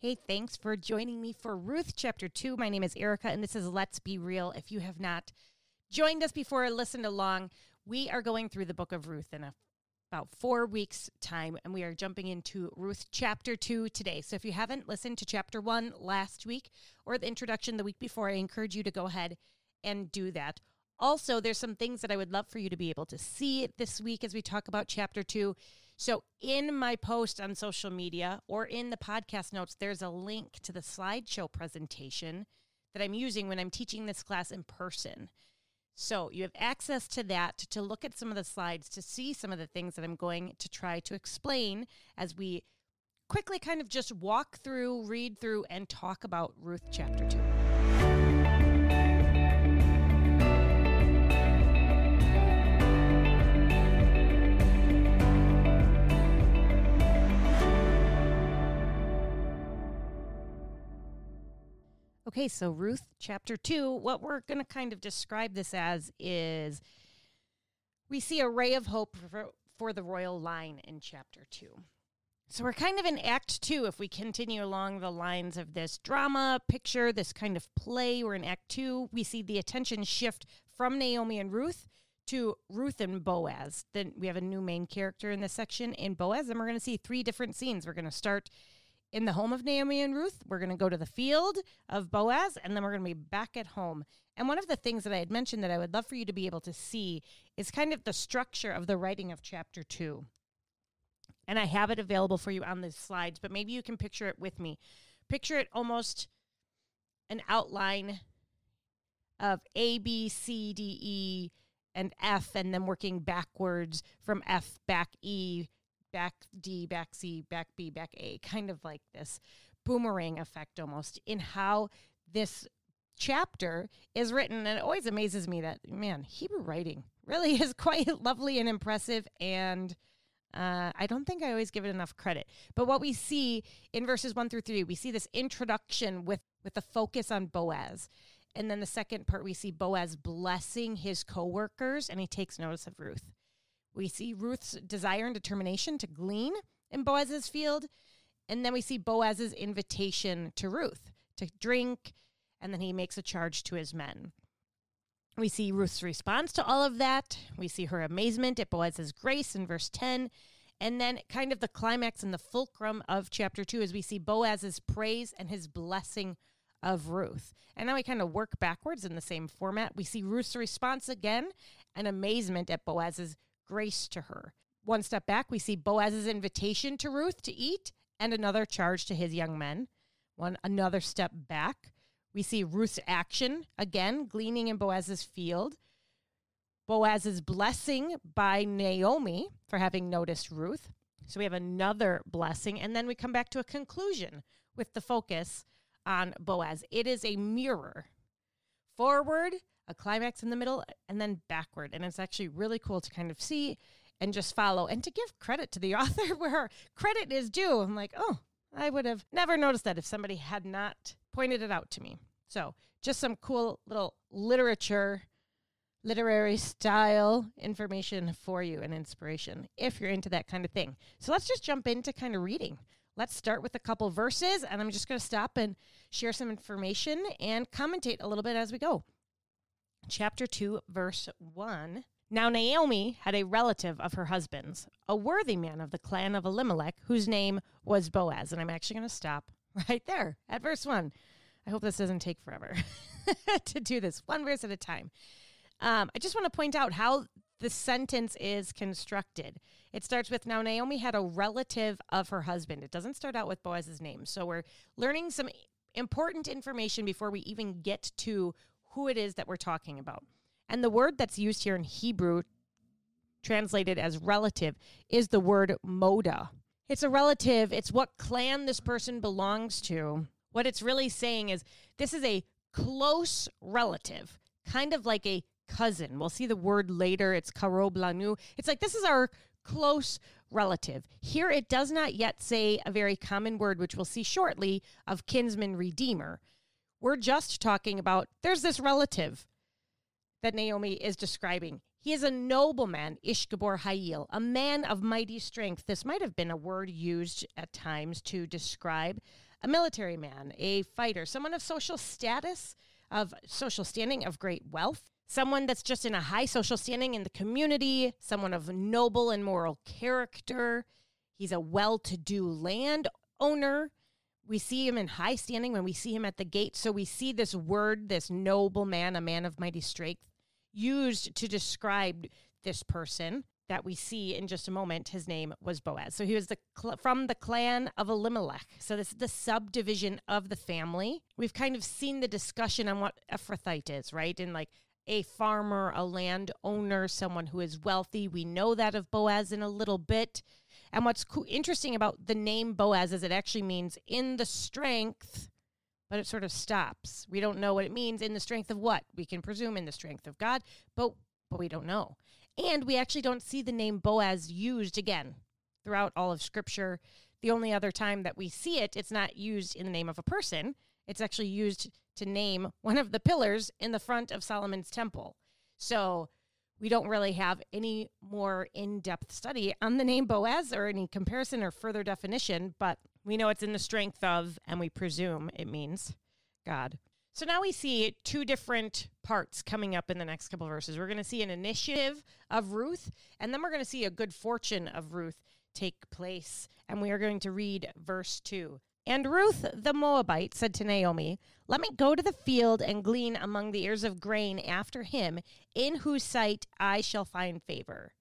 Hey, thanks for joining me for Ruth chapter 2. My name is Erica, and this is Let's Be Real. If you have not joined us before or listened along, we are going through the book of Ruth in a, about four weeks' time, and we are jumping into Ruth chapter 2 today. So if you haven't listened to chapter 1 last week or the introduction the week before, I encourage you to go ahead and do that. Also, there's some things that I would love for you to be able to see this week as we talk about chapter 2 so, in my post on social media or in the podcast notes, there's a link to the slideshow presentation that I'm using when I'm teaching this class in person. So, you have access to that to look at some of the slides, to see some of the things that I'm going to try to explain as we quickly kind of just walk through, read through, and talk about Ruth chapter 2. Okay, so Ruth chapter 2, what we're going to kind of describe this as is we see a ray of hope for, for the royal line in chapter 2. So we're kind of in act 2 if we continue along the lines of this drama picture, this kind of play. We're in act 2. We see the attention shift from Naomi and Ruth to Ruth and Boaz. Then we have a new main character in this section in Boaz, and we're going to see three different scenes. We're going to start in the home of Naomi and Ruth. We're going to go to the field of Boaz, and then we're going to be back at home. And one of the things that I had mentioned that I would love for you to be able to see is kind of the structure of the writing of chapter two. And I have it available for you on the slides, but maybe you can picture it with me. Picture it almost an outline of A, B, C, D, E, and F, and then working backwards from F back E back D, back C, back B, back A, kind of like this boomerang effect almost in how this chapter is written. And it always amazes me that, man, Hebrew writing really is quite lovely and impressive. And uh, I don't think I always give it enough credit. But what we see in verses one through three, we see this introduction with, with the focus on Boaz. And then the second part, we see Boaz blessing his coworkers, and he takes notice of Ruth. We see Ruth's desire and determination to glean in Boaz's field. And then we see Boaz's invitation to Ruth to drink. And then he makes a charge to his men. We see Ruth's response to all of that. We see her amazement at Boaz's grace in verse 10. And then, kind of the climax and the fulcrum of chapter 2 is we see Boaz's praise and his blessing of Ruth. And now we kind of work backwards in the same format. We see Ruth's response again and amazement at Boaz's grace to her. One step back, we see Boaz's invitation to Ruth to eat and another charge to his young men. One another step back, we see Ruth's action again, gleaning in Boaz's field. Boaz's blessing by Naomi for having noticed Ruth. So we have another blessing. And then we come back to a conclusion with the focus on Boaz. It is a mirror forward a climax in the middle, and then backward. And it's actually really cool to kind of see and just follow and to give credit to the author where credit is due. I'm like, oh, I would have never noticed that if somebody had not pointed it out to me. So, just some cool little literature, literary style information for you and inspiration if you're into that kind of thing. So, let's just jump into kind of reading. Let's start with a couple verses, and I'm just going to stop and share some information and commentate a little bit as we go chapter 2, verse 1. Now Naomi had a relative of her husband's, a worthy man of the clan of Elimelech, whose name was Boaz. And I'm actually going to stop right there at verse 1. I hope this doesn't take forever to do this, one verse at a time. Um, I just want to point out how the sentence is constructed. It starts with Now Naomi had a relative of her husband. It doesn't start out with Boaz's name. So we're learning some important information before we even get to who it is that we're talking about. And the word that's used here in Hebrew, translated as relative, is the word moda. It's a relative, it's what clan this person belongs to. What it's really saying is this is a close relative, kind of like a cousin. We'll see the word later. It's karoblanu. It's like this is our close relative. Here it does not yet say a very common word, which we'll see shortly, of kinsman redeemer. We're just talking about there's this relative that Naomi is describing. He is a nobleman, Ishgabor Hayil, a man of mighty strength. This might have been a word used at times to describe a military man, a fighter, someone of social status, of social standing, of great wealth, someone that's just in a high social standing in the community, someone of noble and moral character. He's a well to do land owner. We see him in high standing when we see him at the gate. So we see this word, this noble man, a man of mighty strength, used to describe this person that we see in just a moment. His name was Boaz. So he was the cl- from the clan of Elimelech. So this is the subdivision of the family. We've kind of seen the discussion on what Ephrathite is, right? And like a farmer, a landowner, someone who is wealthy. We know that of Boaz in a little bit. And what's co- interesting about the name Boaz is it actually means in the strength, but it sort of stops. We don't know what it means in the strength of what? We can presume in the strength of God, but but we don't know. And we actually don't see the name Boaz used again throughout all of scripture. The only other time that we see it, it's not used in the name of a person. It's actually used to name one of the pillars in the front of Solomon's temple. So we don't really have any more in depth study on the name Boaz or any comparison or further definition, but we know it's in the strength of, and we presume it means God. So now we see two different parts coming up in the next couple verses. We're going to see an initiative of Ruth, and then we're going to see a good fortune of Ruth take place. And we are going to read verse 2. And Ruth the Moabite said to Naomi, Let me go to the field and glean among the ears of grain after him, in whose sight I shall find favor.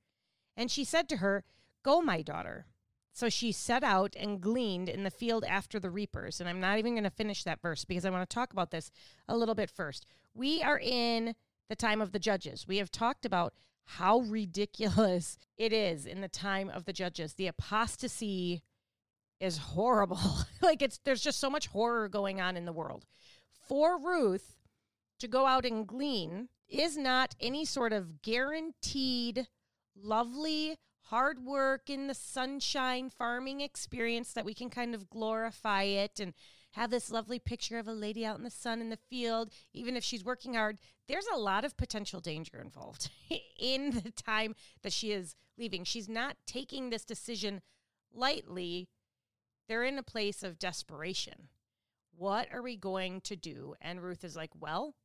And she said to her, Go, my daughter. So she set out and gleaned in the field after the reapers. And I'm not even going to finish that verse because I want to talk about this a little bit first. We are in the time of the judges. We have talked about how ridiculous it is in the time of the judges. The apostasy is horrible. like it's there's just so much horror going on in the world. For Ruth to go out and glean is not any sort of guaranteed lovely hard work in the sunshine farming experience that we can kind of glorify it and have this lovely picture of a lady out in the sun in the field even if she's working hard there's a lot of potential danger involved in the time that she is leaving she's not taking this decision lightly they're in a place of desperation. What are we going to do? And Ruth is like, Well,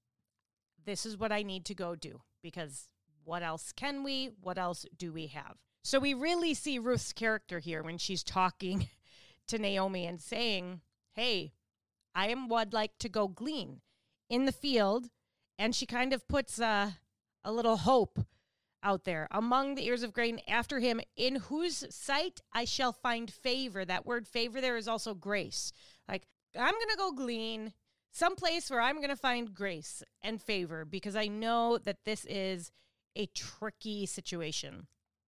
this is what I need to go do because what else can we? What else do we have? So we really see Ruth's character here when she's talking to Naomi and saying, Hey, I am would like to go glean in the field. And she kind of puts a, a little hope out there among the ears of grain after him, in whose sight I shall find favor. That word favor there is also grace. Like, I'm going to go glean someplace where I'm going to find grace and favor because I know that this is a tricky situation.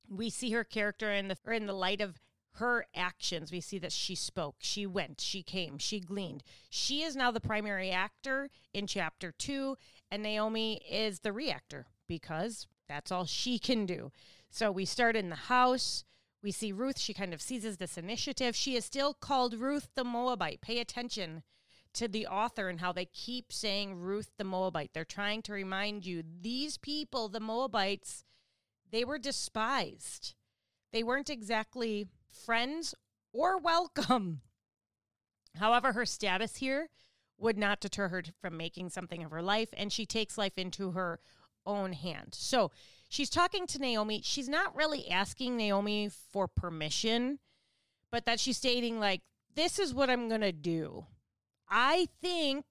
We see her character in the in the light of her actions. We see that she spoke, she went, she came, she gleaned. She is now the primary actor in chapter 2 and Naomi is the reactor because that's all she can do. So we start in the house. We see Ruth. She kind of seizes this initiative. She is still called Ruth the Moabite. Pay attention to the author and how they keep saying Ruth the Moabite. They're trying to remind you these people, the Moabites, they were despised. They weren't exactly friends or welcome. However, her status here would not deter her from making something of her life, and she takes life into her own hand. So she's talking to Naomi. She's not really asking Naomi for permission, but that she's stating, like, this is what I'm going to do. I think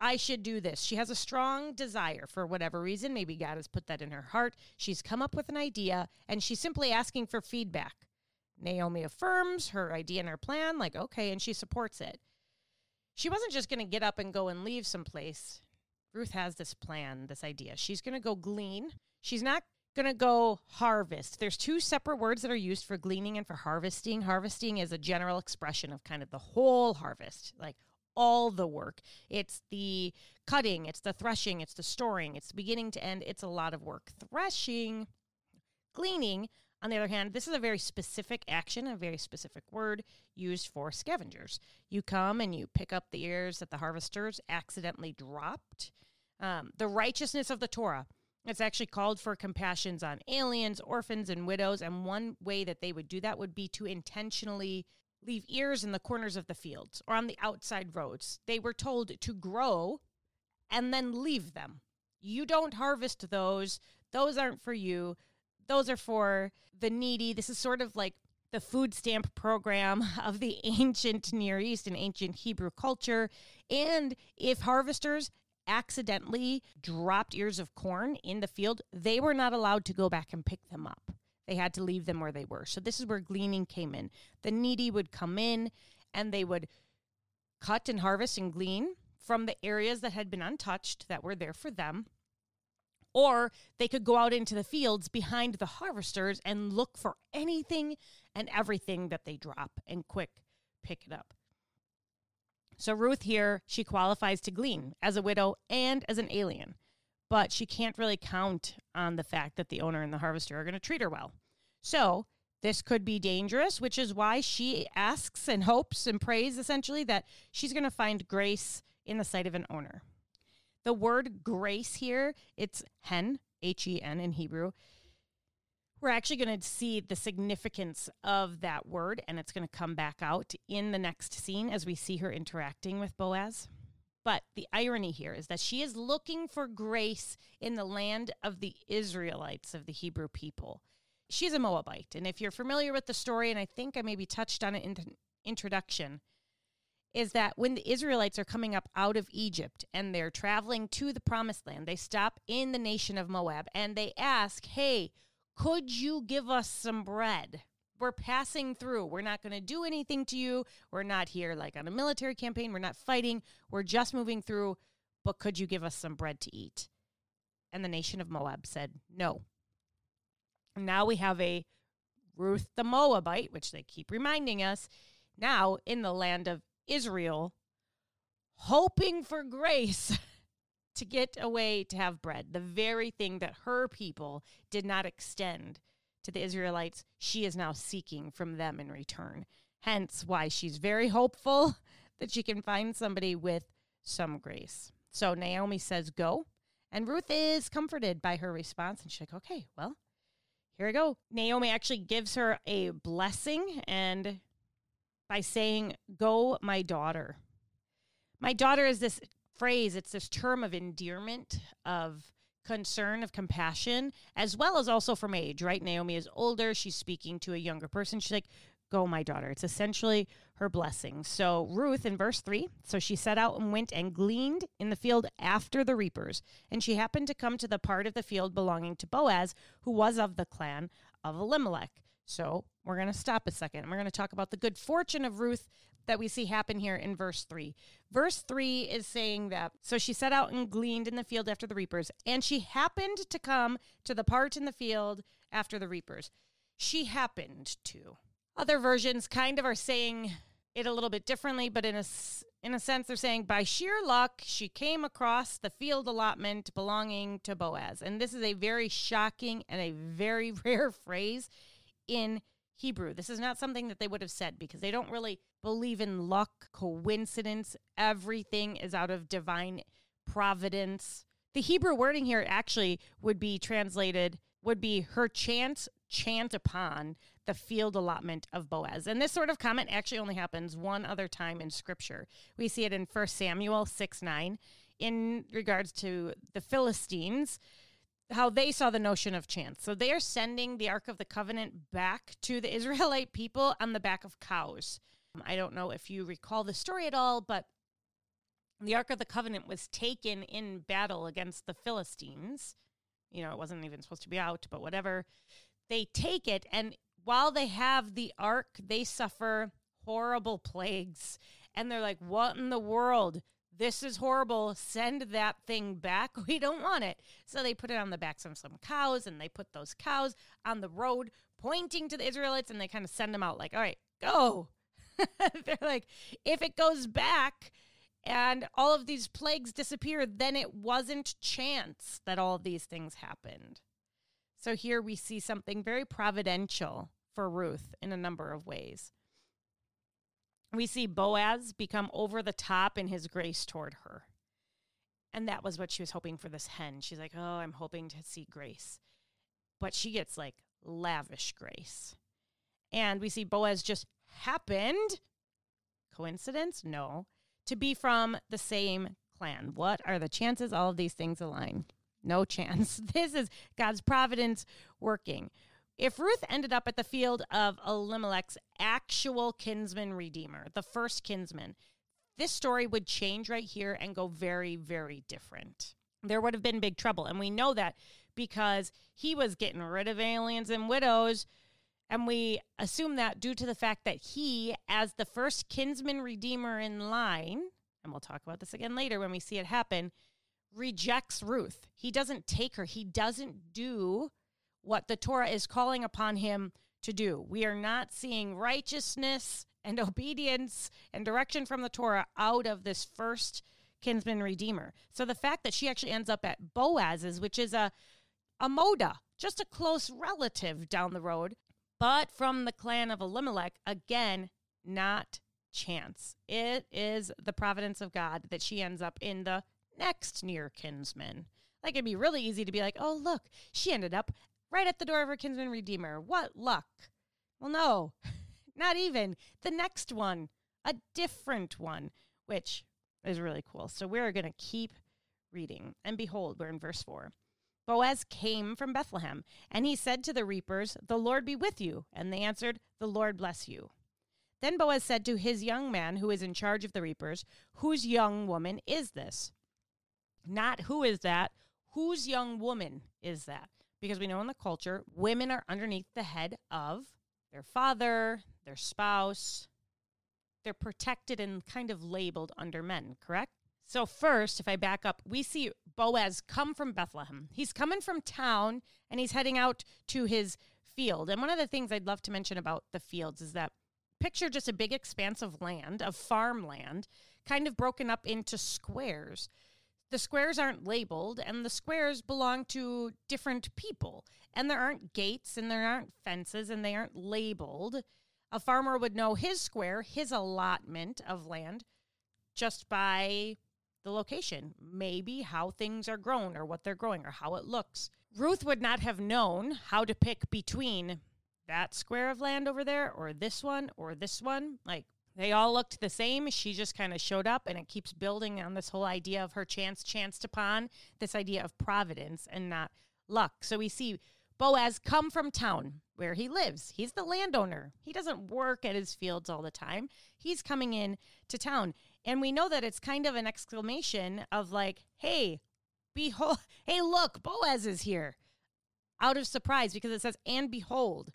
I should do this. She has a strong desire for whatever reason. Maybe God has put that in her heart. She's come up with an idea and she's simply asking for feedback. Naomi affirms her idea and her plan, like, okay, and she supports it. She wasn't just going to get up and go and leave someplace. Ruth has this plan, this idea. She's going to go glean. She's not going to go harvest. There's two separate words that are used for gleaning and for harvesting. Harvesting is a general expression of kind of the whole harvest, like all the work. It's the cutting, it's the threshing, it's the storing, it's the beginning to end. It's a lot of work. Threshing, gleaning, on the other hand, this is a very specific action, a very specific word used for scavengers. You come and you pick up the ears that the harvesters accidentally dropped. Um, the righteousness of the Torah. It's actually called for compassions on aliens, orphans, and widows. And one way that they would do that would be to intentionally leave ears in the corners of the fields or on the outside roads. They were told to grow and then leave them. You don't harvest those. Those aren't for you. Those are for the needy. This is sort of like the food stamp program of the ancient Near East and ancient Hebrew culture. And if harvesters accidentally dropped ears of corn in the field, they were not allowed to go back and pick them up. They had to leave them where they were. So this is where gleaning came in. The needy would come in and they would cut and harvest and glean from the areas that had been untouched that were there for them. Or they could go out into the fields behind the harvesters and look for anything and everything that they drop and quick pick it up. So Ruth here, she qualifies to glean as a widow and as an alien but she can't really count on the fact that the owner and the harvester are going to treat her well. So, this could be dangerous, which is why she asks and hopes and prays essentially that she's going to find grace in the sight of an owner. The word grace here, it's hen, H E N in Hebrew. We're actually going to see the significance of that word, and it's going to come back out in the next scene as we see her interacting with Boaz. But the irony here is that she is looking for grace in the land of the Israelites, of the Hebrew people. She's a Moabite. And if you're familiar with the story, and I think I maybe touched on it in the introduction, is that when the Israelites are coming up out of Egypt and they're traveling to the promised land, they stop in the nation of Moab and they ask, Hey, could you give us some bread? we're passing through. We're not going to do anything to you. We're not here like on a military campaign. We're not fighting. We're just moving through. But could you give us some bread to eat? And the nation of Moab said, No. Now we have a Ruth the Moabite, which they keep reminding us, now in the land of Israel, hoping for grace to get away to have bread, the very thing that her people did not extend to the Israelites, she is now seeking from them in return. Hence, why she's very hopeful that she can find somebody with some grace. So Naomi says, Go. And Ruth is comforted by her response. And she's like, Okay, well, here I go. Naomi actually gives her a blessing and by saying, Go, my daughter. My daughter is this phrase, it's this term of endearment, of concern of compassion as well as also from age right? Naomi is older she's speaking to a younger person she's like go my daughter. It's essentially her blessing. So ruth in verse 3 so she set out and went and gleaned in the field after the reapers and she happened to come to the part of the field belonging to boaz who was of the clan of elimelech. So we're going to stop a second. And we're going to talk about the good fortune of ruth that we see happen here in verse 3. Verse 3 is saying that so she set out and gleaned in the field after the reapers, and she happened to come to the part in the field after the reapers. She happened to. Other versions kind of are saying it a little bit differently, but in a in a sense they're saying by sheer luck she came across the field allotment belonging to Boaz. And this is a very shocking and a very rare phrase in Hebrew. This is not something that they would have said because they don't really believe in luck, coincidence. Everything is out of divine providence. The Hebrew wording here actually would be translated, would be her chance, chant upon the field allotment of Boaz. And this sort of comment actually only happens one other time in scripture. We see it in 1 Samuel 6 9 in regards to the Philistines how they saw the notion of chance. So they are sending the Ark of the Covenant back to the Israelite people on the back of cows. Um, I don't know if you recall the story at all, but the Ark of the Covenant was taken in battle against the Philistines. You know, it wasn't even supposed to be out, but whatever. They take it, and while they have the Ark, they suffer horrible plagues. And they're like, what in the world? This is horrible. Send that thing back. We don't want it. So they put it on the backs of some cows and they put those cows on the road pointing to the Israelites and they kind of send them out like, all right, go. They're like, if it goes back and all of these plagues disappear, then it wasn't chance that all of these things happened. So here we see something very providential for Ruth in a number of ways we see Boaz become over the top in his grace toward her. And that was what she was hoping for this hen. She's like, oh, I'm hoping to see grace. But she gets like lavish grace. And we see Boaz just happened. Coincidence? No. To be from the same clan. What are the chances all of these things align? No chance. This is God's providence working. If Ruth ended up at the field of Elimelech's actual kinsman redeemer, the first kinsman, this story would change right here and go very, very different. There would have been big trouble. And we know that because he was getting rid of aliens and widows. And we assume that due to the fact that he, as the first kinsman redeemer in line, and we'll talk about this again later when we see it happen, rejects Ruth. He doesn't take her, he doesn't do what the Torah is calling upon him to do. We are not seeing righteousness and obedience and direction from the Torah out of this first kinsman redeemer. So the fact that she actually ends up at Boaz's, which is a a moda, just a close relative down the road, but from the clan of Elimelech, again, not chance. It is the providence of God that she ends up in the next near kinsman. Like it'd be really easy to be like, oh, look, she ended up right at the door of her kinsman redeemer. What luck. Well, no, not even. The next one, a different one, which is really cool. So we're going to keep reading. And behold, we're in verse 4. Boaz came from Bethlehem, and he said to the reapers, The Lord be with you. And they answered, The Lord bless you. Then Boaz said to his young man who is in charge of the reapers, Whose young woman is this? Not who is that, whose young woman is that? Because we know in the culture, women are underneath the head of their father, their spouse. They're protected and kind of labeled under men, correct? So, first, if I back up, we see Boaz come from Bethlehem. He's coming from town and he's heading out to his field. And one of the things I'd love to mention about the fields is that picture just a big expanse of land, of farmland, kind of broken up into squares. The squares aren't labeled, and the squares belong to different people. And there aren't gates and there aren't fences and they aren't labeled. A farmer would know his square, his allotment of land, just by the location, maybe how things are grown or what they're growing or how it looks. Ruth would not have known how to pick between that square of land over there or this one or this one. Like they all looked the same. She just kind of showed up and it keeps building on this whole idea of her chance chanced upon, this idea of providence and not luck. So we see Boaz come from town where he lives. He's the landowner. He doesn't work at his fields all the time. He's coming in to town. And we know that it's kind of an exclamation of like, hey, behold, hey, look, Boaz is here. Out of surprise because it says, and behold,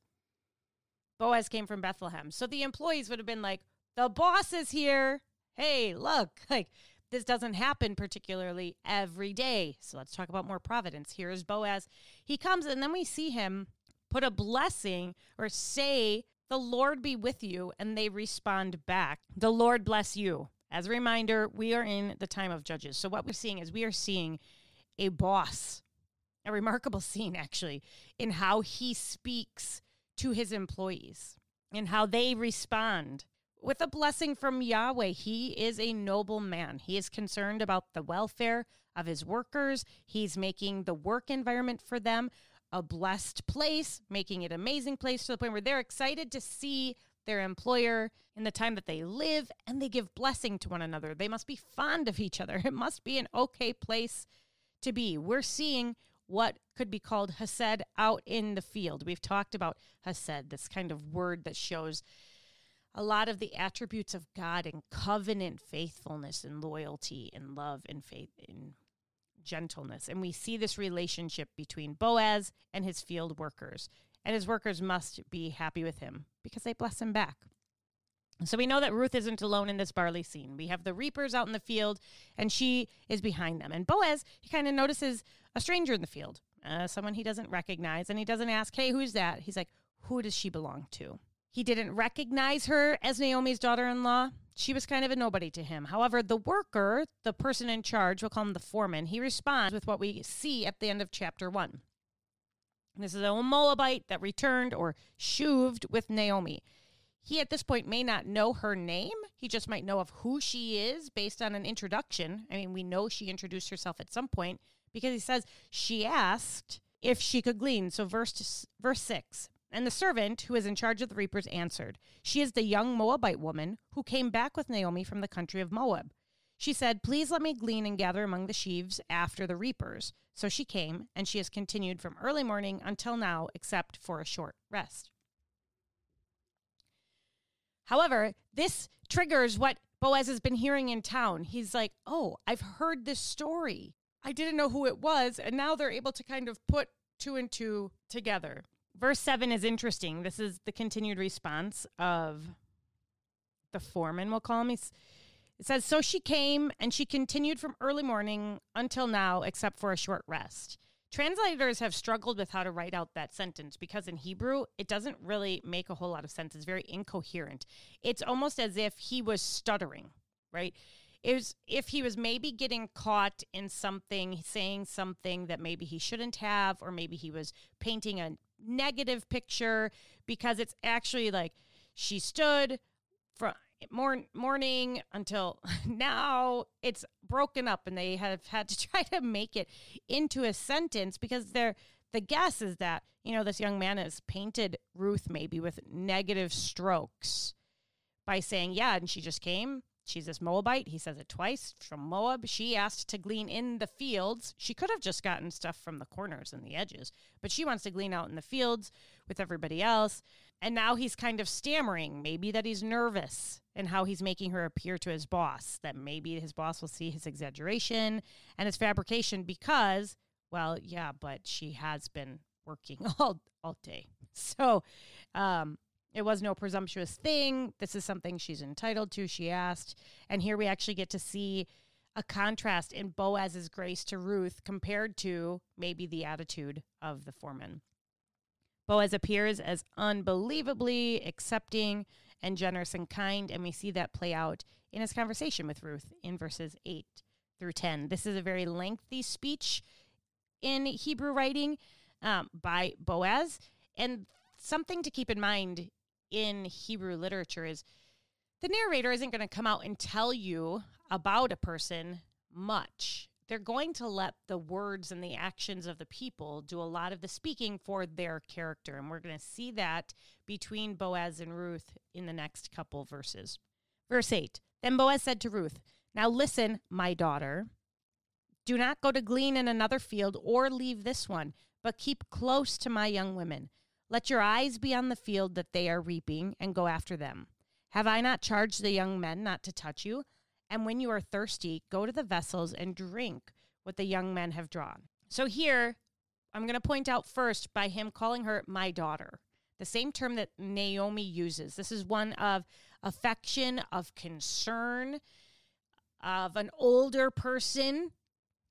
Boaz came from Bethlehem. So the employees would have been like, the boss is here. Hey, look, like this doesn't happen particularly every day. So let's talk about more providence. Here is Boaz. He comes and then we see him put a blessing or say, The Lord be with you. And they respond back, The Lord bless you. As a reminder, we are in the time of Judges. So, what we're seeing is we are seeing a boss, a remarkable scene actually, in how he speaks to his employees and how they respond. With a blessing from Yahweh, he is a noble man. He is concerned about the welfare of his workers. He's making the work environment for them a blessed place, making it an amazing place to the point where they're excited to see their employer in the time that they live and they give blessing to one another. They must be fond of each other. It must be an okay place to be. We're seeing what could be called Hesed out in the field. We've talked about Hesed, this kind of word that shows a lot of the attributes of God and covenant faithfulness and loyalty and love and faith and gentleness. And we see this relationship between Boaz and his field workers and his workers must be happy with him because they bless him back. So we know that Ruth isn't alone in this barley scene. We have the reapers out in the field, and she is behind them. And Boaz, he kind of notices a stranger in the field, uh, someone he doesn't recognize, and he doesn't ask, Hey, who's that? He's like, Who does she belong to? He didn't recognize her as Naomi's daughter in law. She was kind of a nobody to him. However, the worker, the person in charge, we'll call him the foreman, he responds with what we see at the end of chapter one. This is a Moabite that returned or shuved with Naomi. He at this point may not know her name. He just might know of who she is based on an introduction. I mean, we know she introduced herself at some point because he says she asked if she could glean. So verse verse 6. And the servant who is in charge of the reapers answered, She is the young Moabite woman who came back with Naomi from the country of Moab. She said, Please let me glean and gather among the sheaves after the reapers. So she came, and she has continued from early morning until now, except for a short rest. However, this triggers what Boaz has been hearing in town. He's like, Oh, I've heard this story. I didn't know who it was. And now they're able to kind of put two and two together. Verse 7 is interesting. This is the continued response of the foreman, we'll call him. He's, it says, So she came and she continued from early morning until now, except for a short rest. Translators have struggled with how to write out that sentence because in Hebrew, it doesn't really make a whole lot of sense. It's very incoherent. It's almost as if he was stuttering, right? Is if he was maybe getting caught in something, saying something that maybe he shouldn't have, or maybe he was painting a negative picture because it's actually like she stood from mor- morning until now it's broken up and they have had to try to make it into a sentence because they're the guess is that you know this young man has painted ruth maybe with negative strokes by saying yeah and she just came She's this Moabite. He says it twice from Moab. She asked to glean in the fields. She could have just gotten stuff from the corners and the edges, but she wants to glean out in the fields with everybody else. And now he's kind of stammering, maybe that he's nervous and how he's making her appear to his boss, that maybe his boss will see his exaggeration and his fabrication because, well, yeah, but she has been working all, all day. So, um, it was no presumptuous thing. This is something she's entitled to, she asked. And here we actually get to see a contrast in Boaz's grace to Ruth compared to maybe the attitude of the foreman. Boaz appears as unbelievably accepting and generous and kind, and we see that play out in his conversation with Ruth in verses 8 through 10. This is a very lengthy speech in Hebrew writing um, by Boaz. And something to keep in mind in Hebrew literature is the narrator isn't going to come out and tell you about a person much. They're going to let the words and the actions of the people do a lot of the speaking for their character. And we're going to see that between Boaz and Ruth in the next couple verses. Verse 8 Then Boaz said to Ruth, Now listen, my daughter. Do not go to glean in another field or leave this one, but keep close to my young women. Let your eyes be on the field that they are reaping, and go after them. Have I not charged the young men not to touch you? And when you are thirsty, go to the vessels and drink what the young men have drawn. So here, I'm going to point out first by him calling her my daughter, the same term that Naomi uses. This is one of affection, of concern, of an older person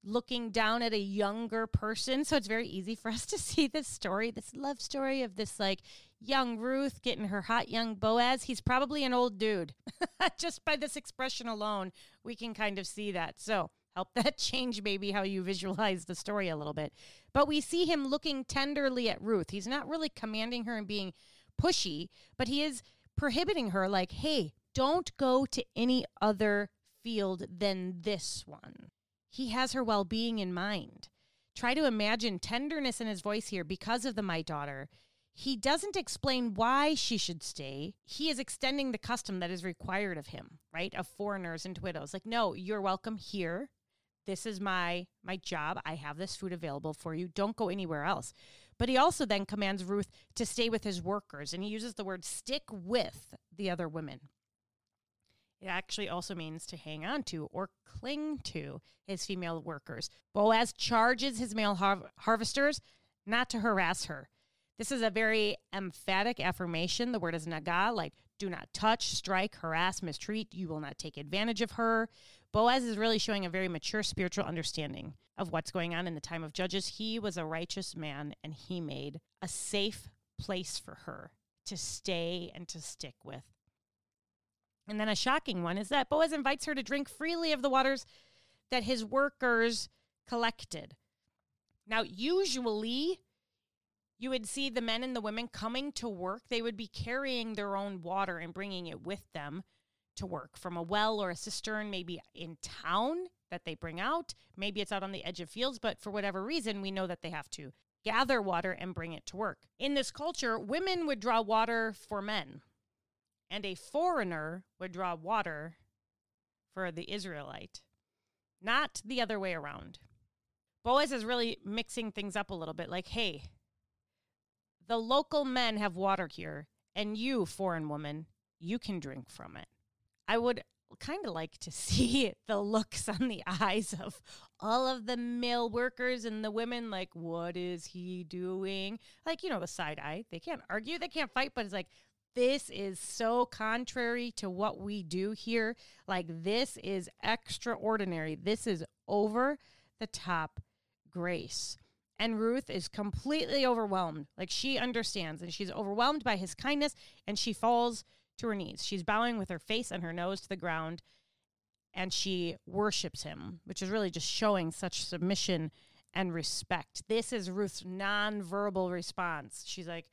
looking down at a younger person. So it's very easy for us to see this story, this love story of this like young Ruth getting her hot young Boaz. He's probably an old dude. Just by this expression alone, we can kind of see that. So help that change maybe how you visualize the story a little bit. But we see him looking tenderly at Ruth. He's not really commanding her and being pushy, but he is prohibiting her, like, hey, don't go to any other field than this one. He has her well being in mind. Try to imagine tenderness in his voice here because of the my daughter. He doesn't explain why she should stay. He is extending the custom that is required of him, right? Of foreigners and widows. Like, no, you're welcome here. This is my my job. I have this food available for you. Don't go anywhere else. But he also then commands Ruth to stay with his workers, and he uses the word stick with the other women. It actually also means to hang on to or cling to his female workers. Boaz charges his male har- harvesters not to harass her. This is a very emphatic affirmation. The word is naga, like do not touch, strike, harass, mistreat. You will not take advantage of her. Boaz is really showing a very mature spiritual understanding of what's going on in the time of Judges. He was a righteous man and he made a safe place for her to stay and to stick with. And then a shocking one is that Boaz invites her to drink freely of the waters that his workers collected. Now, usually you would see the men and the women coming to work. They would be carrying their own water and bringing it with them to work from a well or a cistern, maybe in town that they bring out. Maybe it's out on the edge of fields, but for whatever reason, we know that they have to gather water and bring it to work. In this culture, women would draw water for men, and a foreigner would draw water for the Israelite, not the other way around. Boaz is really mixing things up a little bit like, hey, the local men have water here, and you, foreign woman, you can drink from it. I would kind of like to see the looks on the eyes of all of the male workers and the women like what is he doing like you know the side eye they can't argue they can't fight but it's like this is so contrary to what we do here like this is extraordinary this is over the top grace and Ruth is completely overwhelmed. Like she understands and she's overwhelmed by his kindness and she falls to her knees. She's bowing with her face and her nose to the ground and she worships him, which is really just showing such submission and respect. This is Ruth's nonverbal response. She's like,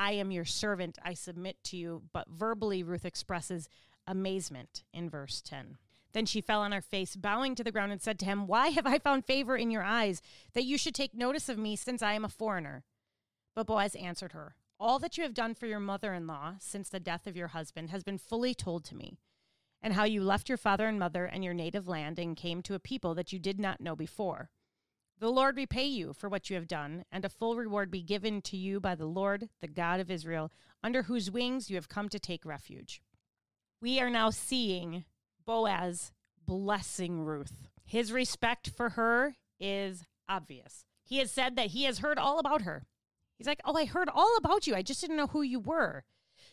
I am your servant. I submit to you. But verbally, Ruth expresses amazement in verse 10. Then she fell on her face, bowing to the ground, and said to him, Why have I found favor in your eyes, that you should take notice of me, since I am a foreigner? But Boaz answered her, all that you have done for your mother in law since the death of your husband has been fully told to me, and how you left your father and mother and your native land and came to a people that you did not know before. The Lord repay you for what you have done, and a full reward be given to you by the Lord, the God of Israel, under whose wings you have come to take refuge. We are now seeing Boaz blessing Ruth. His respect for her is obvious. He has said that he has heard all about her. He's like, Oh, I heard all about you. I just didn't know who you were.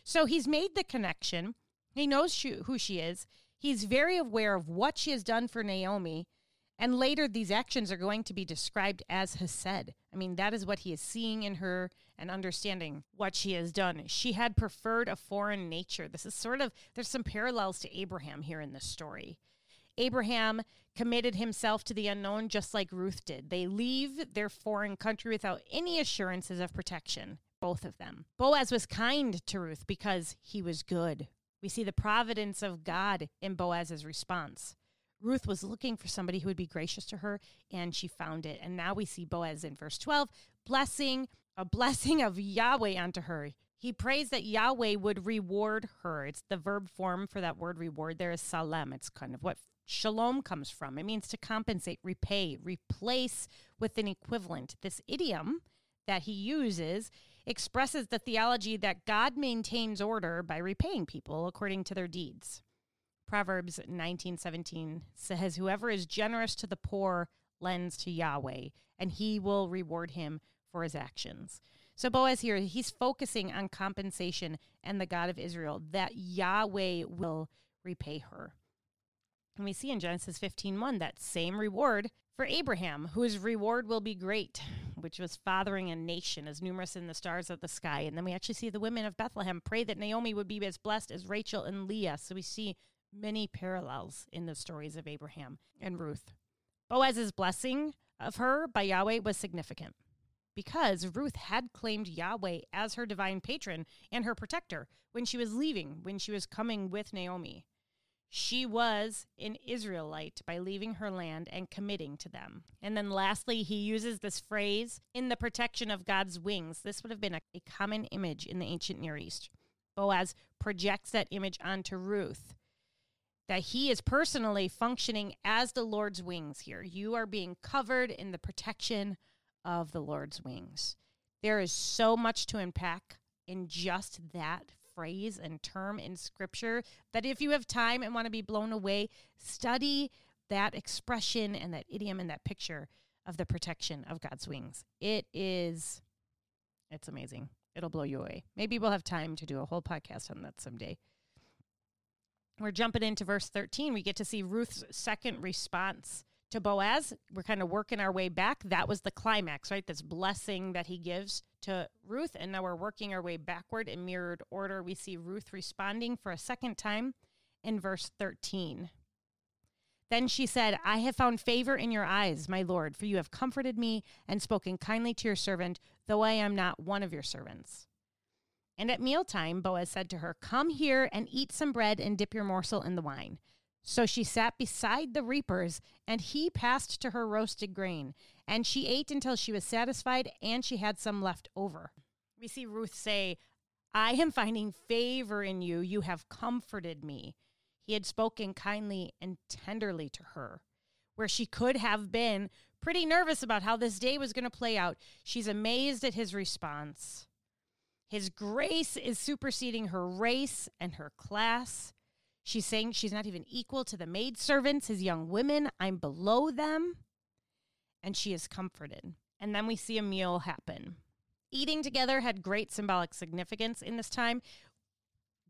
So he's made the connection. He knows she, who she is. He's very aware of what she has done for Naomi. And later, these actions are going to be described as Hesed. I mean, that is what he is seeing in her and understanding what she has done. She had preferred a foreign nature. This is sort of, there's some parallels to Abraham here in this story. Abraham committed himself to the unknown just like Ruth did. They leave their foreign country without any assurances of protection, both of them. Boaz was kind to Ruth because he was good. We see the providence of God in Boaz's response. Ruth was looking for somebody who would be gracious to her, and she found it. And now we see Boaz in verse 12, blessing, a blessing of Yahweh unto her. He prays that Yahweh would reward her. It's the verb form for that word reward. There is salem. It's kind of what shalom comes from. It means to compensate, repay, replace with an equivalent. This idiom that he uses expresses the theology that God maintains order by repaying people according to their deeds. Proverbs 19:17 says whoever is generous to the poor lends to Yahweh and he will reward him for his actions. So Boaz here he's focusing on compensation and the God of Israel that Yahweh will repay her. And we see in Genesis 15:1 that same reward for Abraham, whose reward will be great, which was fathering a nation as numerous in the stars of the sky. And then we actually see the women of Bethlehem pray that Naomi would be as blessed as Rachel and Leah. So we see many parallels in the stories of Abraham and Ruth. Boaz's blessing of her by Yahweh was significant because Ruth had claimed Yahweh as her divine patron and her protector when she was leaving, when she was coming with Naomi. She was an Israelite by leaving her land and committing to them. And then lastly, he uses this phrase, in the protection of God's wings. This would have been a, a common image in the ancient Near East. Boaz projects that image onto Ruth that he is personally functioning as the Lord's wings here. You are being covered in the protection of the Lord's wings. There is so much to unpack in just that phrase and term in scripture that if you have time and want to be blown away, study that expression and that idiom and that picture of the protection of God's wings. It is, it's amazing. It'll blow you away. Maybe we'll have time to do a whole podcast on that someday. We're jumping into verse 13. We get to see Ruth's second response to Boaz. We're kind of working our way back. That was the climax, right? This blessing that he gives to Ruth. And now we're working our way backward in mirrored order. We see Ruth responding for a second time in verse 13. Then she said, I have found favor in your eyes, my Lord, for you have comforted me and spoken kindly to your servant, though I am not one of your servants. And at mealtime, Boaz said to her, Come here and eat some bread and dip your morsel in the wine. So she sat beside the reapers, and he passed to her roasted grain. And she ate until she was satisfied, and she had some left over. We see Ruth say, I am finding favor in you. You have comforted me. He had spoken kindly and tenderly to her, where she could have been pretty nervous about how this day was going to play out. She's amazed at his response. His grace is superseding her race and her class. She's saying she's not even equal to the maidservants, his young women. I'm below them. And she is comforted. And then we see a meal happen. Eating together had great symbolic significance in this time.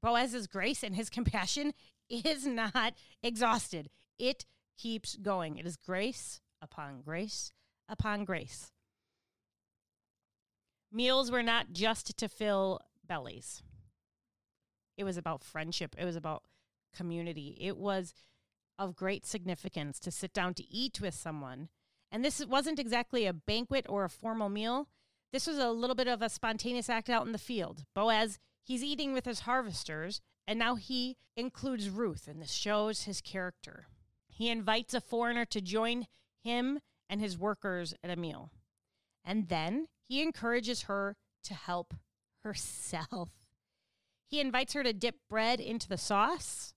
Boaz's grace and his compassion is not exhausted, it keeps going. It is grace upon grace upon grace. Meals were not just to fill bellies, it was about friendship, it was about community. It was of great significance to sit down to eat with someone. And this wasn't exactly a banquet or a formal meal. This was a little bit of a spontaneous act out in the field. Boaz, he's eating with his harvesters, and now he includes Ruth, and this shows his character. He invites a foreigner to join him and his workers at a meal. And then he encourages her to help herself. He invites her to dip bread into the sauce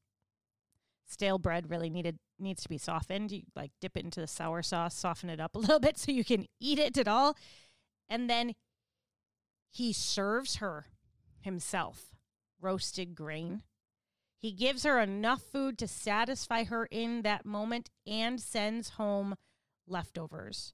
stale bread really needed needs to be softened. You like dip it into the sour sauce, soften it up a little bit so you can eat it at all. And then he serves her himself roasted grain. He gives her enough food to satisfy her in that moment and sends home leftovers.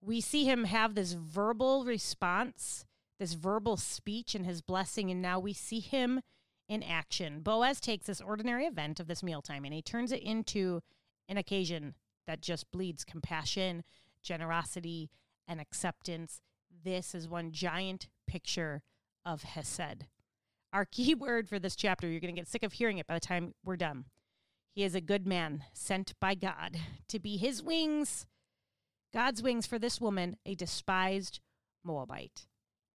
We see him have this verbal response, this verbal speech and his blessing, and now we see him in action. Boaz takes this ordinary event of this mealtime and he turns it into an occasion that just bleeds compassion, generosity, and acceptance. This is one giant picture of Hesed. Our key word for this chapter, you're going to get sick of hearing it by the time we're done. He is a good man sent by God to be his wings, God's wings for this woman, a despised Moabite.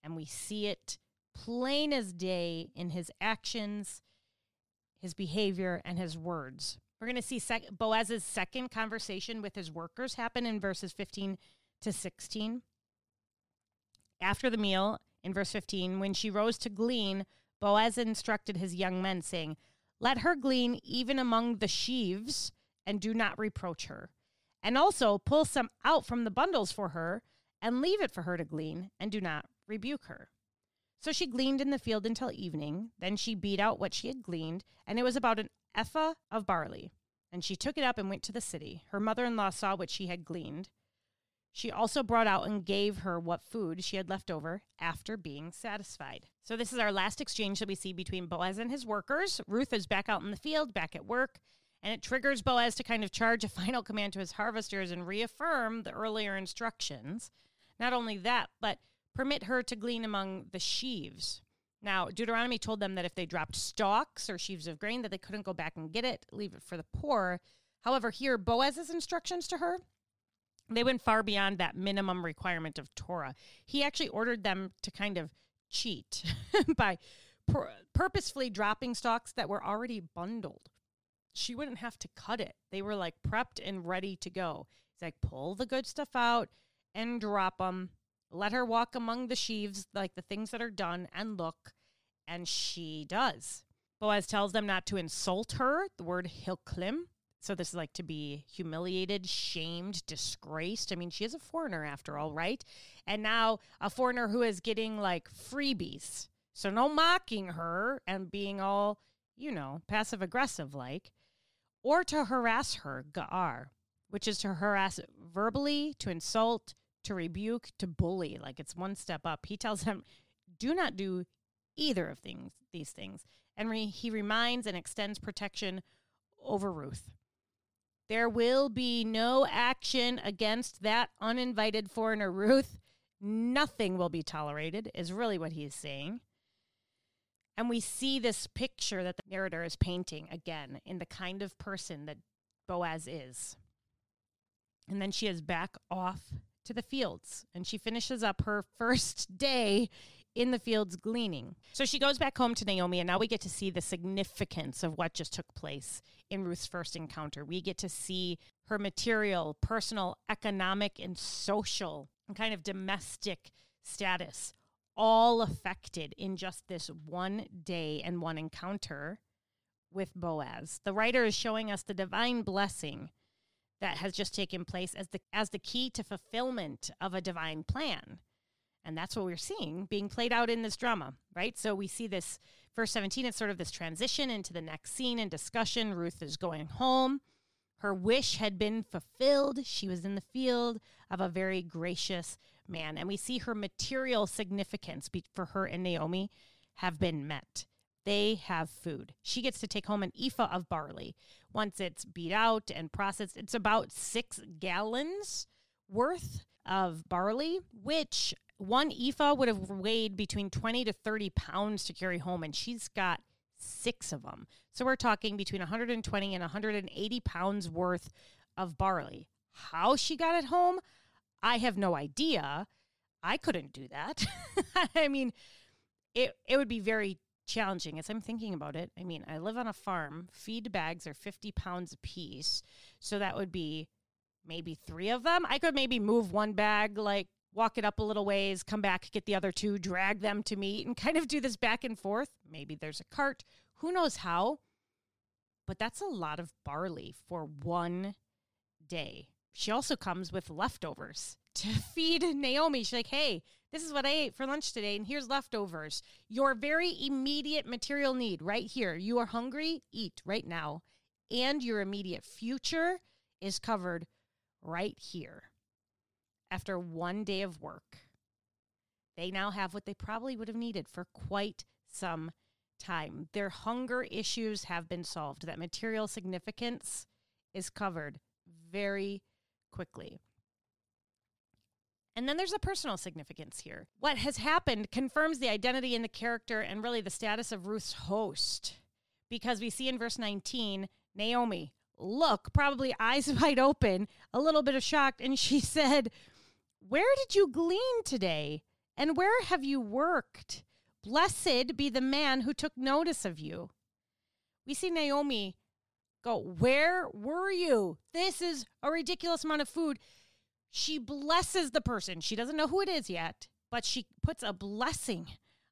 And we see it plain as day in his actions, his behavior, and his words. We're going to see sec- Boaz's second conversation with his workers happen in verses 15 to 16. After the meal, in verse 15, when she rose to glean, Boaz instructed his young men, saying, Let her glean even among the sheaves, and do not reproach her. And also pull some out from the bundles for her, and leave it for her to glean, and do not rebuke her. So she gleaned in the field until evening. Then she beat out what she had gleaned, and it was about an ephah of barley. And she took it up and went to the city. Her mother in law saw what she had gleaned. She also brought out and gave her what food she had left over after being satisfied. So, this is our last exchange that we see between Boaz and his workers. Ruth is back out in the field, back at work, and it triggers Boaz to kind of charge a final command to his harvesters and reaffirm the earlier instructions. Not only that, but permit her to glean among the sheaves. Now, Deuteronomy told them that if they dropped stalks or sheaves of grain, that they couldn't go back and get it, leave it for the poor. However, here, Boaz's instructions to her, they went far beyond that minimum requirement of Torah. He actually ordered them to kind of cheat by pur- purposefully dropping stalks that were already bundled. She wouldn't have to cut it. They were like prepped and ready to go. He's like, pull the good stuff out and drop them let her walk among the sheaves, like the things that are done, and look. And she does. Boaz tells them not to insult her, the word hilklim. So this is like to be humiliated, shamed, disgraced. I mean, she is a foreigner after all, right? And now a foreigner who is getting like freebies. So no mocking her and being all, you know, passive aggressive like, or to harass her, ga'ar, which is to harass verbally, to insult, to rebuke, to bully. Like it's one step up. He tells them, do not do either of things, these things. And re- he reminds and extends protection over Ruth. There will be no action against that uninvited foreigner, Ruth. Nothing will be tolerated, is really what he is saying. And we see this picture that the narrator is painting again in the kind of person that Boaz is. And then she is back off to the fields and she finishes up her first day in the fields gleaning. So she goes back home to Naomi, and now we get to see the significance of what just took place in Ruth's first encounter. We get to see her material, personal, economic, and social, and kind of domestic status all affected in just this one day and one encounter with Boaz. The writer is showing us the divine blessing that has just taken place as the as the key to fulfillment of a divine plan. And that's what we're seeing being played out in this drama, right? So we see this verse 17, it's sort of this transition into the next scene and discussion. Ruth is going home. Her wish had been fulfilled. She was in the field of a very gracious man. And we see her material significance for her and Naomi have been met. They have food. She gets to take home an ephah of barley. Once it's beat out and processed, it's about six gallons worth of barley, which one ephah would have weighed between 20 to 30 pounds to carry home. And she's got six of them. So we're talking between 120 and 180 pounds worth of barley. How she got it home, I have no idea. I couldn't do that. I mean, it it would be very challenging as I'm thinking about it. I mean, I live on a farm. Feed bags are 50 pounds a piece. So that would be maybe three of them. I could maybe move one bag, like walk it up a little ways, come back, get the other two, drag them to meet, and kind of do this back and forth. Maybe there's a cart. Who knows how? But that's a lot of barley for one day. She also comes with leftovers to feed Naomi. She's like, hey, this is what I ate for lunch today, and here's leftovers. Your very immediate material need right here. You are hungry, eat right now. And your immediate future is covered right here. After one day of work, they now have what they probably would have needed for quite some time. Their hunger issues have been solved. That material significance is covered very quickly. And then there's a personal significance here. What has happened confirms the identity and the character and really the status of Ruth's host. Because we see in verse 19, Naomi, look, probably eyes wide open, a little bit of shocked, and she said, Where did you glean today? And where have you worked? Blessed be the man who took notice of you. We see Naomi go, Where were you? This is a ridiculous amount of food. She blesses the person. She doesn't know who it is yet, but she puts a blessing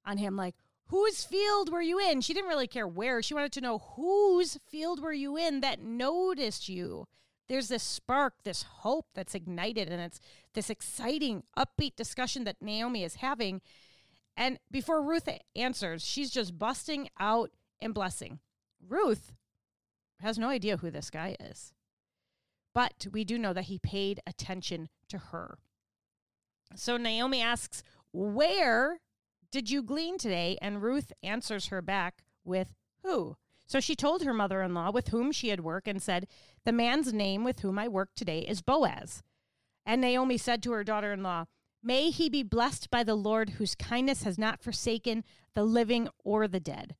on him like, Whose field were you in? She didn't really care where. She wanted to know whose field were you in that noticed you. There's this spark, this hope that's ignited, and it's this exciting, upbeat discussion that Naomi is having. And before Ruth answers, she's just busting out and blessing. Ruth has no idea who this guy is. But we do know that he paid attention to her. So Naomi asks, Where did you glean today? And Ruth answers her back with, Who? So she told her mother in law with whom she had worked and said, The man's name with whom I work today is Boaz. And Naomi said to her daughter in law, May he be blessed by the Lord, whose kindness has not forsaken the living or the dead.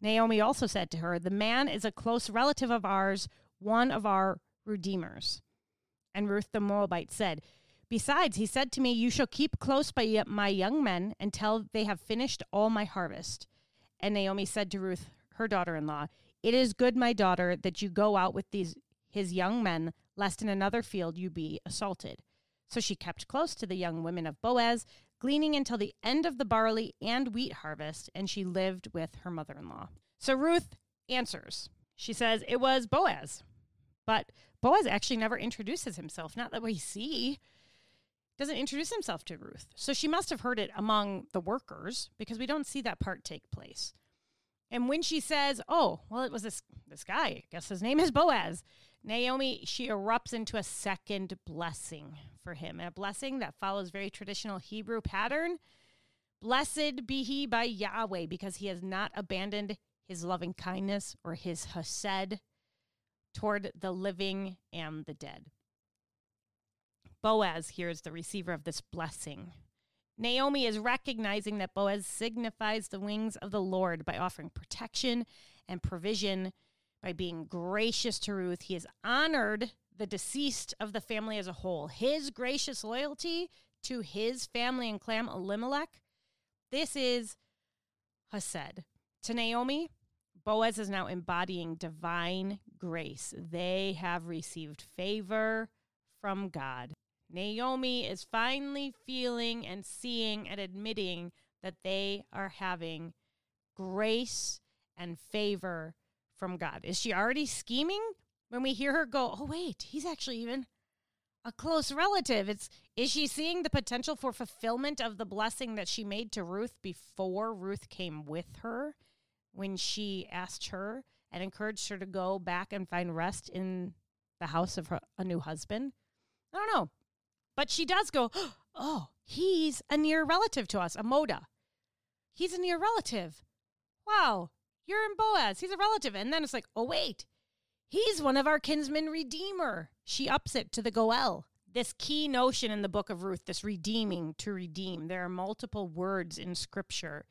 Naomi also said to her, The man is a close relative of ours, one of our redeemers. And Ruth the Moabite said, Besides, he said to me, You shall keep close by my young men until they have finished all my harvest. And Naomi said to Ruth, her daughter in law, It is good, my daughter, that you go out with these his young men, lest in another field you be assaulted. So she kept close to the young women of Boaz, gleaning until the end of the barley and wheat harvest, and she lived with her mother in law. So Ruth answers. She says, It was Boaz. But Boaz actually never introduces himself, not that we see. Doesn't introduce himself to Ruth. So she must have heard it among the workers because we don't see that part take place. And when she says, "Oh, well, it was this this guy. I guess his name is Boaz," Naomi she erupts into a second blessing for him, a blessing that follows very traditional Hebrew pattern. Blessed be he by Yahweh, because he has not abandoned his loving kindness or his hesed toward the living and the dead. Boaz here is the receiver of this blessing. Naomi is recognizing that Boaz signifies the wings of the Lord by offering protection and provision, by being gracious to Ruth. He has honored the deceased of the family as a whole. His gracious loyalty to his family and clan Elimelech, This is Hesed. To Naomi, Boaz is now embodying divine grace. They have received favor from God. Naomi is finally feeling and seeing and admitting that they are having grace and favor from God. Is she already scheming when we hear her go, "Oh wait, he's actually even a close relative." It's is she seeing the potential for fulfillment of the blessing that she made to Ruth before Ruth came with her when she asked her and encouraged her to go back and find rest in the house of her, a new husband? I don't know. But she does go, "Oh, he's a near relative to us, a moda. He's a near relative. Wow, you're in Boaz. He's a relative. And then it's like, oh, wait, he's one of our kinsman redeemer. She ups it to the Goel. This key notion in the book of Ruth, this redeeming, to redeem. There are multiple words in scripture.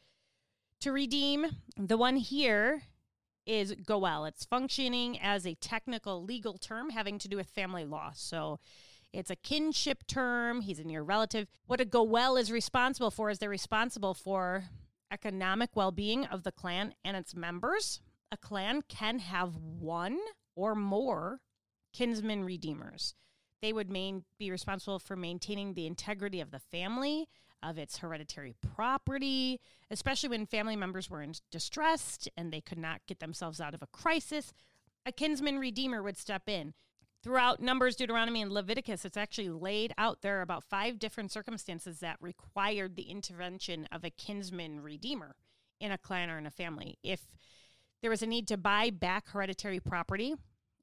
To redeem, the one here is Goel. It's functioning as a technical legal term having to do with family law. So it's a kinship term. He's a near relative. What a Goel is responsible for is they're responsible for economic well being of the clan and its members. A clan can have one or more kinsman redeemers. They would main, be responsible for maintaining the integrity of the family, of its hereditary property, especially when family members were in distress and they could not get themselves out of a crisis. A kinsman redeemer would step in throughout Numbers, Deuteronomy, and Leviticus, it's actually laid out there about five different circumstances that required the intervention of a kinsman redeemer in a clan or in a family. If there was a need to buy back hereditary property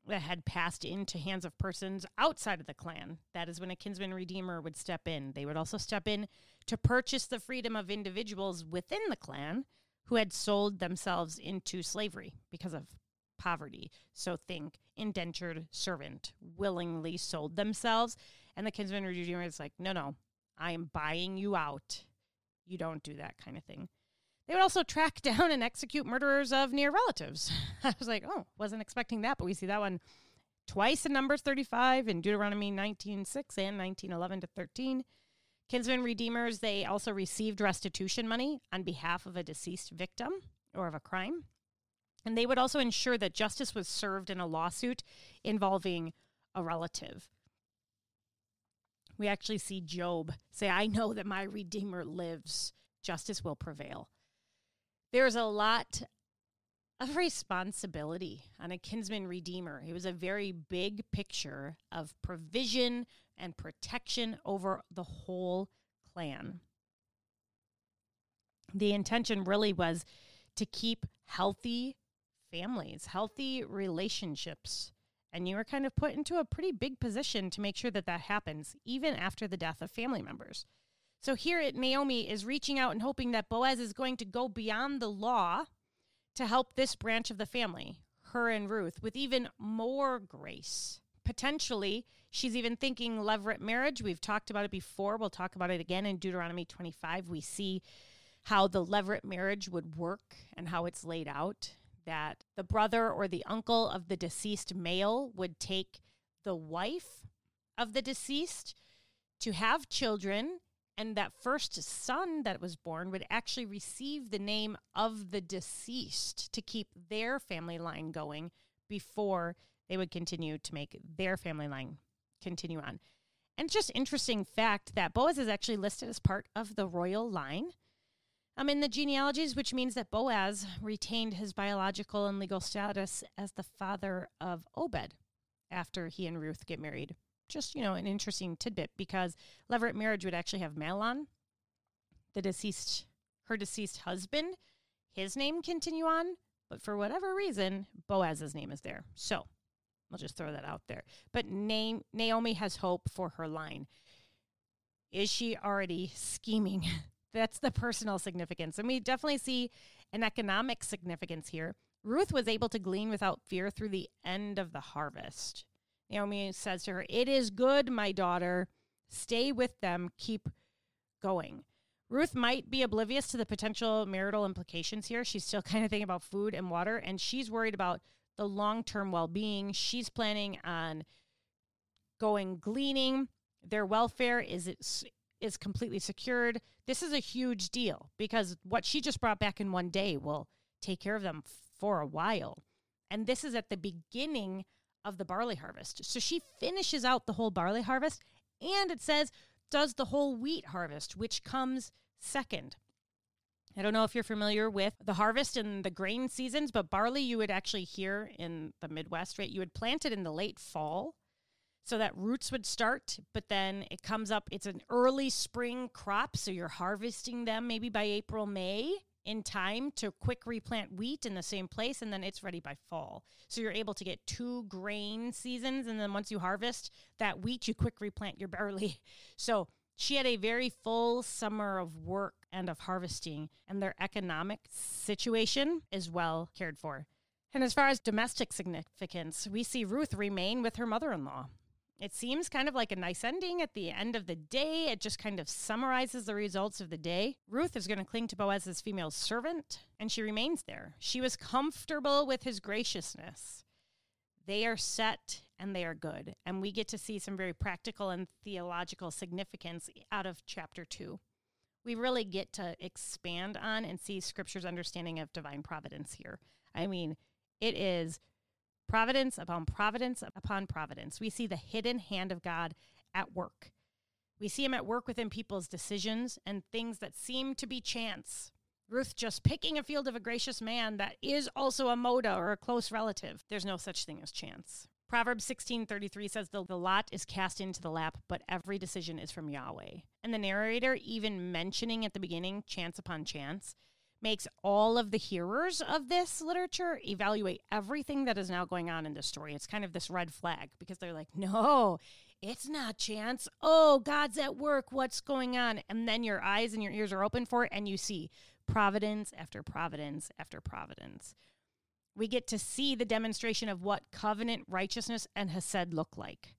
that had passed into hands of persons outside of the clan, that is when a kinsman redeemer would step in. They would also step in to purchase the freedom of individuals within the clan who had sold themselves into slavery because of poverty. So think indentured servant willingly sold themselves. And the kinsman redeemer is like, no, no, I am buying you out. You don't do that kind of thing. They would also track down and execute murderers of near relatives. I was like, oh, wasn't expecting that, but we see that one twice in Numbers 35 in Deuteronomy 19:6 and 19:11 to 13. Kinsman redeemers, they also received restitution money on behalf of a deceased victim or of a crime. And they would also ensure that justice was served in a lawsuit involving a relative. We actually see Job say, I know that my Redeemer lives. Justice will prevail. There's a lot of responsibility on a kinsman redeemer. It was a very big picture of provision and protection over the whole clan. The intention really was to keep healthy families, healthy relationships. And you are kind of put into a pretty big position to make sure that that happens, even after the death of family members. So here at Naomi is reaching out and hoping that Boaz is going to go beyond the law to help this branch of the family, her and Ruth, with even more grace. Potentially, she's even thinking levirate marriage. We've talked about it before. We'll talk about it again in Deuteronomy 25. We see how the levirate marriage would work and how it's laid out that the brother or the uncle of the deceased male would take the wife of the deceased to have children and that first son that was born would actually receive the name of the deceased to keep their family line going before they would continue to make their family line continue on. And it's just interesting fact that Boaz is actually listed as part of the royal line I'm in the genealogies, which means that Boaz retained his biological and legal status as the father of Obed after he and Ruth get married. Just, you know, an interesting tidbit because levirate marriage would actually have Mahlon, the deceased, her deceased husband, his name continue on, but for whatever reason, Boaz's name is there. So I'll just throw that out there. But Naomi has hope for her line. Is she already scheming That's the personal significance. And we definitely see an economic significance here. Ruth was able to glean without fear through the end of the harvest. Naomi says to her, It is good, my daughter. Stay with them. Keep going. Ruth might be oblivious to the potential marital implications here. She's still kind of thinking about food and water, and she's worried about the long term well being. She's planning on going gleaning. Their welfare is is completely secured. This is a huge deal because what she just brought back in one day will take care of them for a while. And this is at the beginning of the barley harvest. So she finishes out the whole barley harvest and it says does the whole wheat harvest, which comes second. I don't know if you're familiar with the harvest and the grain seasons, but barley you would actually hear in the Midwest, right? You would plant it in the late fall so that roots would start, but then it comes up. It's an early spring crop, so you're harvesting them maybe by April, May in time to quick replant wheat in the same place, and then it's ready by fall. So you're able to get two grain seasons, and then once you harvest that wheat, you quick replant your barley. So she had a very full summer of work and of harvesting, and their economic situation is well cared for. And as far as domestic significance, we see Ruth remain with her mother in law. It seems kind of like a nice ending at the end of the day. It just kind of summarizes the results of the day. Ruth is going to cling to Boaz's female servant, and she remains there. She was comfortable with his graciousness. They are set and they are good. And we get to see some very practical and theological significance out of chapter two. We really get to expand on and see scripture's understanding of divine providence here. I mean, it is providence upon providence upon providence. We see the hidden hand of God at work. We see him at work within people's decisions and things that seem to be chance. Ruth just picking a field of a gracious man that is also a moda or a close relative. There's no such thing as chance. Proverbs 16:33 says the, the lot is cast into the lap, but every decision is from Yahweh. And the narrator even mentioning at the beginning chance upon chance makes all of the hearers of this literature evaluate everything that is now going on in this story. It's kind of this red flag because they're like, no, it's not chance. Oh, God's at work. What's going on? And then your eyes and your ears are open for it, and you see providence after providence after providence. We get to see the demonstration of what covenant righteousness and Hesed look like.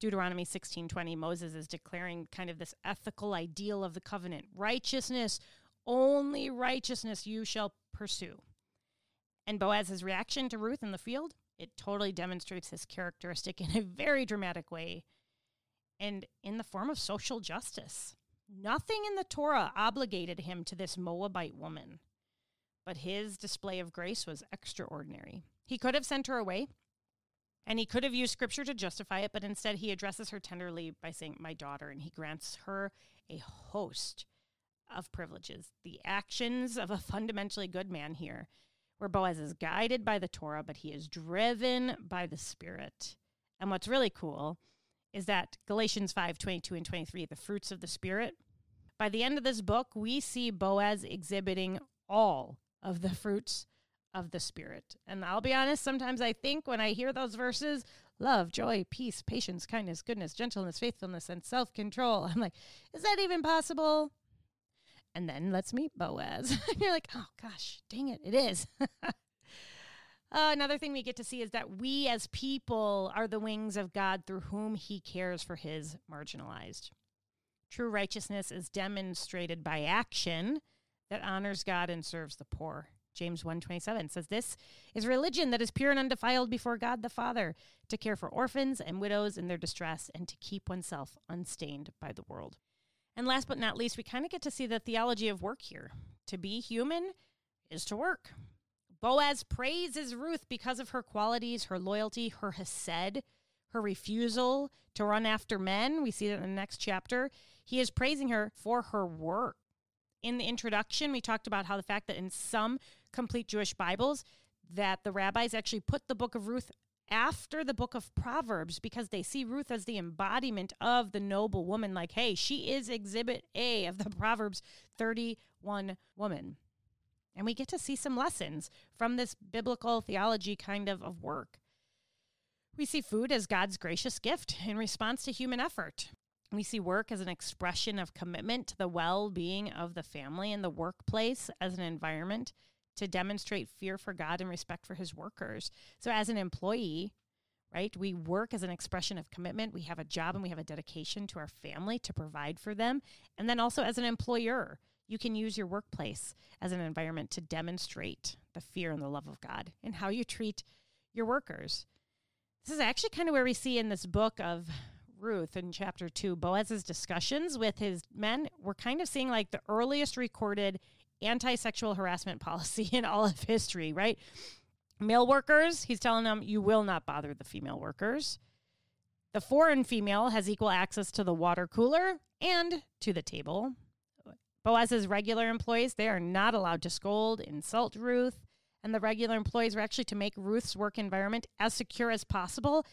Deuteronomy 16:20 Moses is declaring kind of this ethical ideal of the covenant righteousness only righteousness you shall pursue. And Boaz's reaction to Ruth in the field, it totally demonstrates his characteristic in a very dramatic way and in the form of social justice. Nothing in the Torah obligated him to this Moabite woman, but his display of grace was extraordinary. He could have sent her away, and he could have used scripture to justify it, but instead he addresses her tenderly by saying, My daughter, and he grants her a host of privileges, the actions of a fundamentally good man here, where Boaz is guided by the Torah, but he is driven by the Spirit. And what's really cool is that Galatians 5 22 and 23, the fruits of the Spirit, by the end of this book, we see Boaz exhibiting all of the fruits of the Spirit. And I'll be honest, sometimes I think when I hear those verses, love, joy, peace, patience, kindness, goodness, gentleness, faithfulness, and self control, I'm like, is that even possible? And then let's meet Boaz. and you're like, oh gosh, dang it, it is. uh, another thing we get to see is that we as people are the wings of God through whom he cares for his marginalized. True righteousness is demonstrated by action that honors God and serves the poor. James 1:27 says this is religion that is pure and undefiled before God the Father, to care for orphans and widows in their distress and to keep oneself unstained by the world. And last but not least, we kind of get to see the theology of work here. To be human is to work. Boaz praises Ruth because of her qualities, her loyalty, her hesed, her refusal to run after men. We see that in the next chapter. He is praising her for her work. In the introduction, we talked about how the fact that in some complete Jewish Bibles, that the rabbis actually put the book of Ruth after the book of Proverbs because they see Ruth as the embodiment of the noble woman. Like, hey, she is exhibit A of the Proverbs 31 woman. And we get to see some lessons from this biblical theology kind of of work. We see food as God's gracious gift in response to human effort. We see work as an expression of commitment to the well being of the family and the workplace as an environment to demonstrate fear for God and respect for his workers. So, as an employee, right, we work as an expression of commitment. We have a job and we have a dedication to our family to provide for them. And then also as an employer, you can use your workplace as an environment to demonstrate the fear and the love of God and how you treat your workers. This is actually kind of where we see in this book of Ruth in chapter two, Boaz's discussions with his men, we're kind of seeing like the earliest recorded anti sexual harassment policy in all of history, right? Male workers, he's telling them, you will not bother the female workers. The foreign female has equal access to the water cooler and to the table. Boaz's regular employees, they are not allowed to scold, insult Ruth. And the regular employees are actually to make Ruth's work environment as secure as possible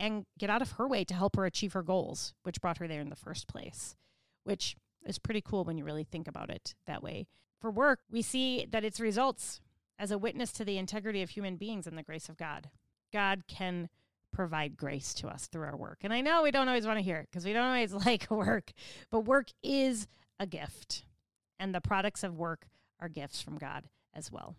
and get out of her way to help her achieve her goals, which brought her there in the first place, which is pretty cool when you really think about it that way. For work, we see that its results as a witness to the integrity of human beings and the grace of God. God can provide grace to us through our work. And I know we don't always want to hear it because we don't always like work, but work is a gift, and the products of work are gifts from God as well.